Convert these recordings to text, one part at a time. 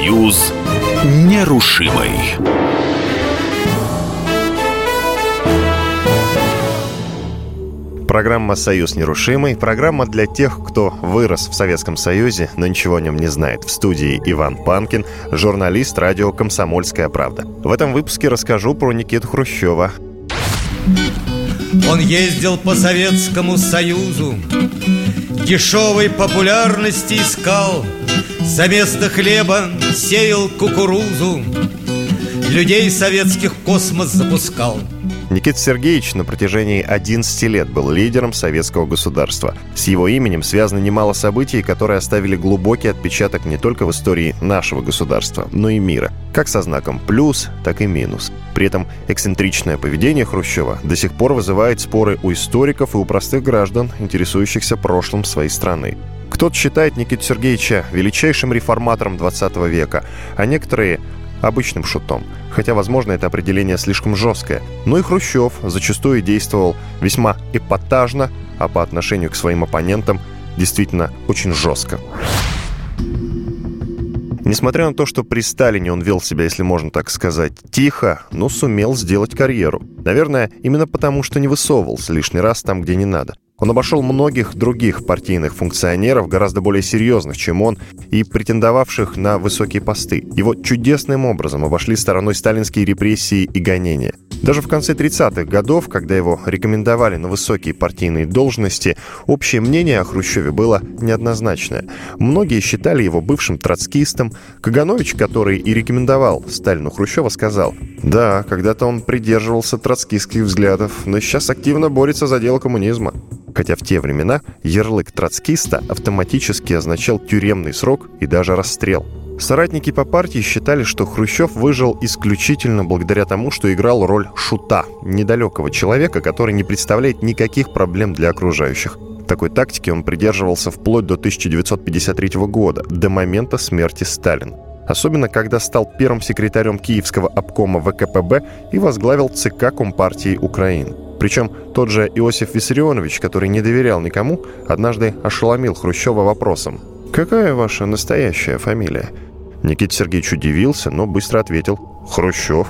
Союз нерушимый. Программа «Союз нерушимый». Программа для тех, кто вырос в Советском Союзе, но ничего о нем не знает. В студии Иван Панкин, журналист радио «Комсомольская правда». В этом выпуске расскажу про Никиту Хрущева. Он ездил по Советскому Союзу, Дешевой популярности искал, За место хлеба сеял кукурузу, Людей советских космос запускал – Никита Сергеевич на протяжении 11 лет был лидером советского государства. С его именем связано немало событий, которые оставили глубокий отпечаток не только в истории нашего государства, но и мира, как со знаком «плюс», так и «минус». При этом эксцентричное поведение Хрущева до сих пор вызывает споры у историков и у простых граждан, интересующихся прошлым своей страны. Кто-то считает Никиту Сергеевича величайшим реформатором 20 века, а некоторые обычным шутом. Хотя, возможно, это определение слишком жесткое. Но и Хрущев зачастую действовал весьма эпатажно, а по отношению к своим оппонентам действительно очень жестко. Несмотря на то, что при Сталине он вел себя, если можно так сказать, тихо, но сумел сделать карьеру. Наверное, именно потому, что не высовывался лишний раз там, где не надо. Он обошел многих других партийных функционеров, гораздо более серьезных, чем он, и претендовавших на высокие посты. Его чудесным образом обошли стороной сталинские репрессии и гонения. Даже в конце 30-х годов, когда его рекомендовали на высокие партийные должности, общее мнение о Хрущеве было неоднозначное. Многие считали его бывшим троцкистом. Каганович, который и рекомендовал Сталину Хрущева, сказал, «Да, когда-то он придерживался троцкистских взглядов, но сейчас активно борется за дело коммунизма». Хотя в те времена ярлык троцкиста автоматически означал тюремный срок и даже расстрел. Соратники по партии считали, что Хрущев выжил исключительно благодаря тому, что играл роль шута, недалекого человека, который не представляет никаких проблем для окружающих. Такой тактики он придерживался вплоть до 1953 года, до момента смерти Сталина. Особенно, когда стал первым секретарем Киевского обкома ВКПБ и возглавил ЦК Компартии Украины. Причем тот же Иосиф Виссарионович, который не доверял никому, однажды ошеломил Хрущева вопросом «Какая ваша настоящая фамилия?» Никита Сергеевич удивился, но быстро ответил «Хрущев»,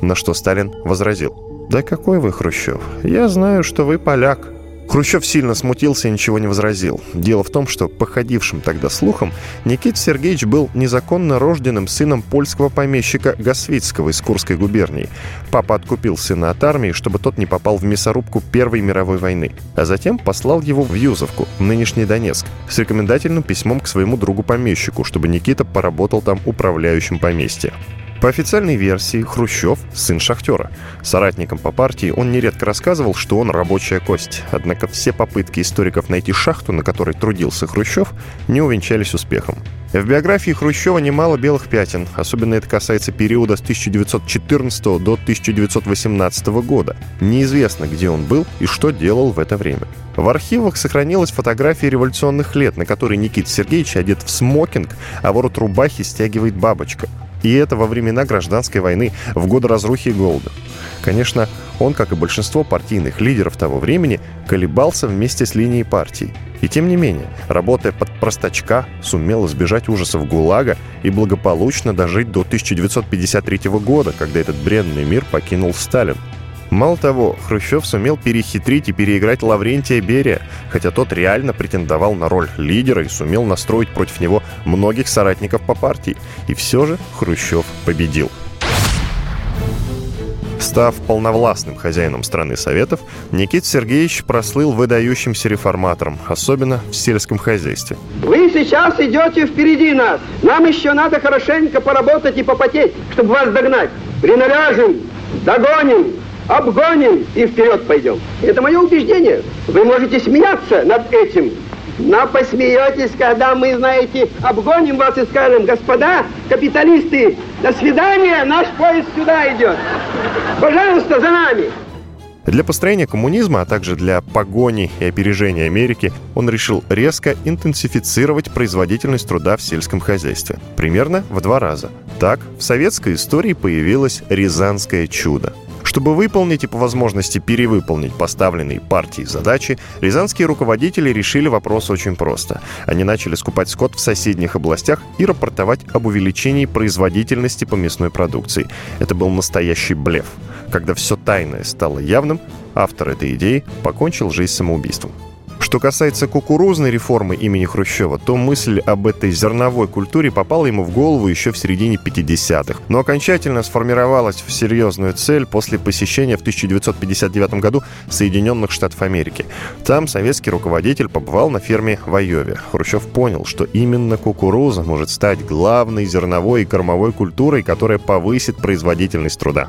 на что Сталин возразил «Да какой вы Хрущев? Я знаю, что вы поляк». Хрущев сильно смутился и ничего не возразил. Дело в том, что, походившим тогда слухом, Никита Сергеевич был незаконно рожденным сыном польского помещика Гасвицкого из Курской губернии. Папа откупил сына от армии, чтобы тот не попал в мясорубку Первой мировой войны, а затем послал его в Юзовку, нынешний Донецк, с рекомендательным письмом к своему другу-помещику, чтобы Никита поработал там управляющим поместья. По официальной версии, Хрущев – сын шахтера. Соратникам по партии он нередко рассказывал, что он рабочая кость. Однако все попытки историков найти шахту, на которой трудился Хрущев, не увенчались успехом. В биографии Хрущева немало белых пятен, особенно это касается периода с 1914 до 1918 года. Неизвестно, где он был и что делал в это время. В архивах сохранилась фотография революционных лет, на которой Никита Сергеевич одет в смокинг, а ворот рубахи стягивает бабочка. И это во времена гражданской войны, в годы разрухи и голода. Конечно, он, как и большинство партийных лидеров того времени, колебался вместе с линией партии. И тем не менее, работая под простачка, сумел избежать ужасов ГУЛАГа и благополучно дожить до 1953 года, когда этот бренный мир покинул Сталин. Мало того, Хрущев сумел перехитрить и переиграть Лаврентия Берия, хотя тот реально претендовал на роль лидера и сумел настроить против него многих соратников по партии. И все же Хрущев победил. Став полновластным хозяином страны Советов, Никита Сергеевич прослыл выдающимся реформатором, особенно в сельском хозяйстве. Вы сейчас идете впереди нас. Нам еще надо хорошенько поработать и попотеть, чтобы вас догнать. Приналяжем, догоним, обгоним и вперед пойдем. Это мое убеждение. Вы можете смеяться над этим, но посмеетесь, когда мы, знаете, обгоним вас и скажем, господа капиталисты, до свидания, наш поезд сюда идет. Пожалуйста, за нами. Для построения коммунизма, а также для погони и опережения Америки он решил резко интенсифицировать производительность труда в сельском хозяйстве. Примерно в два раза. Так, в советской истории появилось «Рязанское чудо». Чтобы выполнить и по возможности перевыполнить поставленные партией задачи, рязанские руководители решили вопрос очень просто. Они начали скупать скот в соседних областях и рапортовать об увеличении производительности по мясной продукции. Это был настоящий блеф. Когда все тайное стало явным, автор этой идеи покончил жизнь самоубийством. Что касается кукурузной реформы имени Хрущева, то мысль об этой зерновой культуре попала ему в голову еще в середине 50-х, но окончательно сформировалась в серьезную цель после посещения в 1959 году Соединенных Штатов Америки. Там советский руководитель побывал на ферме в Айове. Хрущев понял, что именно кукуруза может стать главной зерновой и кормовой культурой, которая повысит производительность труда.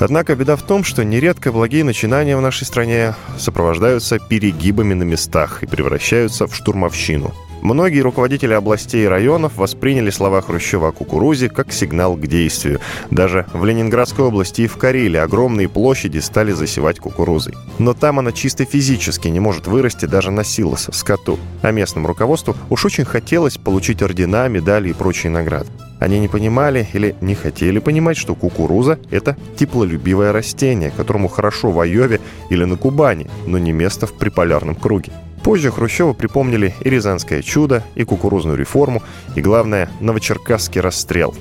Однако беда в том, что нередко благие начинания в нашей стране сопровождаются перегибами на местах и превращаются в штурмовщину. Многие руководители областей и районов восприняли слова Хрущева о кукурузе как сигнал к действию. Даже в Ленинградской области и в Карелии огромные площади стали засевать кукурузой. Но там она чисто физически не может вырасти даже на силоса, скоту. А местному руководству уж очень хотелось получить ордена, медали и прочие награды. Они не понимали или не хотели понимать, что кукуруза – это теплолюбивое растение, которому хорошо в Айове или на Кубани, но не место в приполярном круге. Позже Хрущеву припомнили и Рязанское чудо, и кукурузную реформу, и, главное, Новочеркасский расстрел.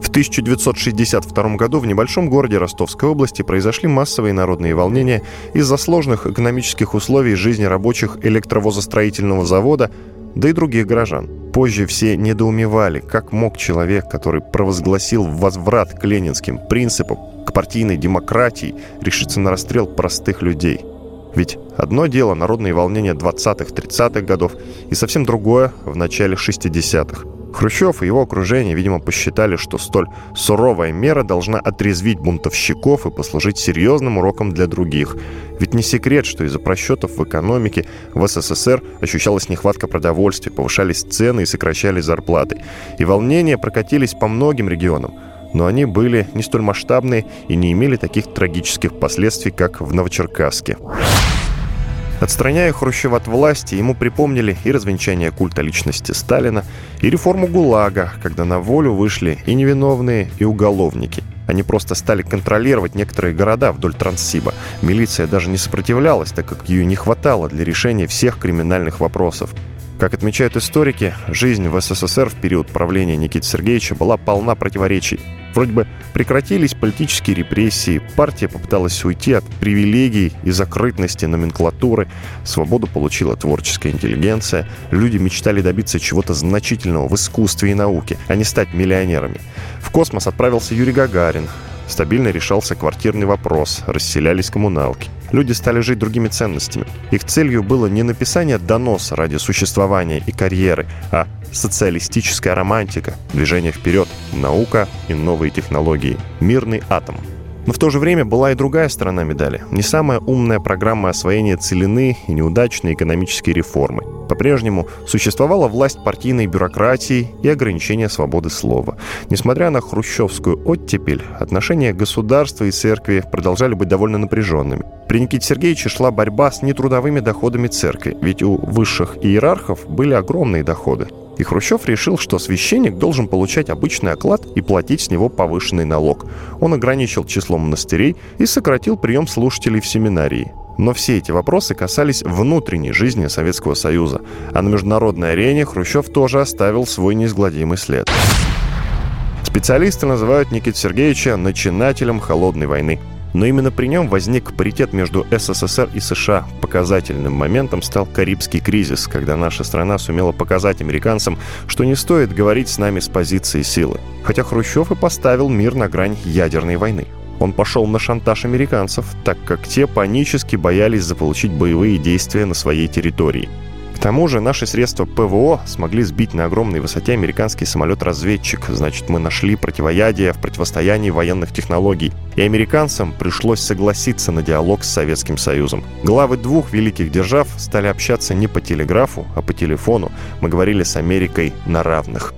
В 1962 году в небольшом городе Ростовской области произошли массовые народные волнения из-за сложных экономических условий жизни рабочих электровозостроительного завода, да и других горожан. Позже все недоумевали, как мог человек, который провозгласил возврат к ленинским принципам, к партийной демократии, решиться на расстрел простых людей. Ведь одно дело народные волнения 20-30-х годов и совсем другое в начале 60-х. Хрущев и его окружение, видимо, посчитали, что столь суровая мера должна отрезвить бунтовщиков и послужить серьезным уроком для других. Ведь не секрет, что из-за просчетов в экономике в СССР ощущалась нехватка продовольствия, повышались цены и сокращались зарплаты. И волнения прокатились по многим регионам. Но они были не столь масштабные и не имели таких трагических последствий, как в Новочеркасске. Отстраняя Хрущева от власти, ему припомнили и развенчание культа личности Сталина, и реформу ГУЛАГа, когда на волю вышли и невиновные, и уголовники. Они просто стали контролировать некоторые города вдоль Транссиба. Милиция даже не сопротивлялась, так как ее не хватало для решения всех криминальных вопросов. Как отмечают историки, жизнь в СССР в период правления Никиты Сергеевича была полна противоречий. Вроде бы прекратились политические репрессии, партия попыталась уйти от привилегий и закрытности номенклатуры, свободу получила творческая интеллигенция, люди мечтали добиться чего-то значительного в искусстве и науке, а не стать миллионерами. В космос отправился Юрий Гагарин, стабильно решался квартирный вопрос, расселялись коммуналки. Люди стали жить другими ценностями. Их целью было не написание доноса ради существования и карьеры, а социалистическая романтика, движение вперед, наука и новые технологии, мирный атом – но в то же время была и другая сторона медали. Не самая умная программа освоения целины и неудачные экономические реформы. По-прежнему существовала власть партийной бюрократии и ограничения свободы слова. Несмотря на хрущевскую оттепель, отношения государства и церкви продолжали быть довольно напряженными. При Никите Сергеевиче шла борьба с нетрудовыми доходами церкви, ведь у высших иерархов были огромные доходы. И Хрущев решил, что священник должен получать обычный оклад и платить с него повышенный налог. Он ограничил число монастырей и сократил прием слушателей в семинарии. Но все эти вопросы касались внутренней жизни Советского Союза. А на международной арене Хрущев тоже оставил свой неизгладимый след. Специалисты называют Никита Сергеевича начинателем холодной войны. Но именно при нем возник паритет между СССР и США. Показательным моментом стал Карибский кризис, когда наша страна сумела показать американцам, что не стоит говорить с нами с позиции силы. Хотя Хрущев и поставил мир на грань ядерной войны. Он пошел на шантаж американцев, так как те панически боялись заполучить боевые действия на своей территории. К тому же наши средства ПВО смогли сбить на огромной высоте американский самолет-разведчик. Значит, мы нашли противоядие в противостоянии военных технологий. И американцам пришлось согласиться на диалог с Советским Союзом. Главы двух великих держав стали общаться не по телеграфу, а по телефону. Мы говорили с Америкой на равных.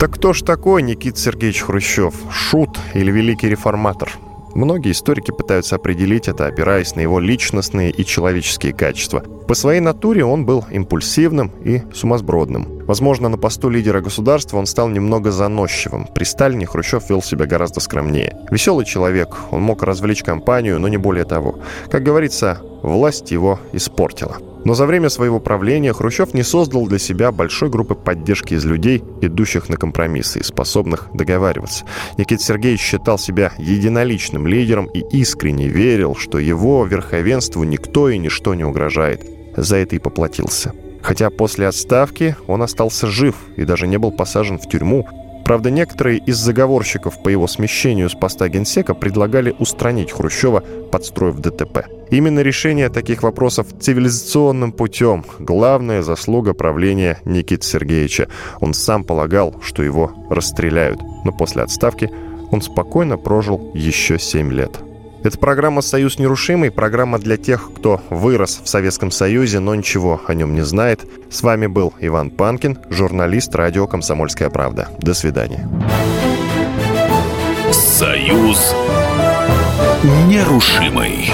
Так кто ж такой Никита Сергеевич Хрущев? Шут или великий реформатор? Многие историки пытаются определить это, опираясь на его личностные и человеческие качества. По своей натуре он был импульсивным и сумасбродным. Возможно, на посту лидера государства он стал немного заносчивым. При Сталине Хрущев вел себя гораздо скромнее. Веселый человек, он мог развлечь компанию, но не более того. Как говорится, власть его испортила. Но за время своего правления Хрущев не создал для себя большой группы поддержки из людей, идущих на компромиссы и способных договариваться. Никита Сергеевич считал себя единоличным лидером и искренне верил, что его верховенству никто и ничто не угрожает. За это и поплатился. Хотя после отставки он остался жив и даже не был посажен в тюрьму, Правда, некоторые из заговорщиков по его смещению с поста генсека предлагали устранить Хрущева, подстроив ДТП. Именно решение таких вопросов цивилизационным путем – главная заслуга правления Никиты Сергеевича. Он сам полагал, что его расстреляют, но после отставки он спокойно прожил еще семь лет. Это программа «Союз нерушимый», программа для тех, кто вырос в Советском Союзе, но ничего о нем не знает. С вами был Иван Панкин, журналист радио «Комсомольская правда». До свидания. «Союз нерушимый».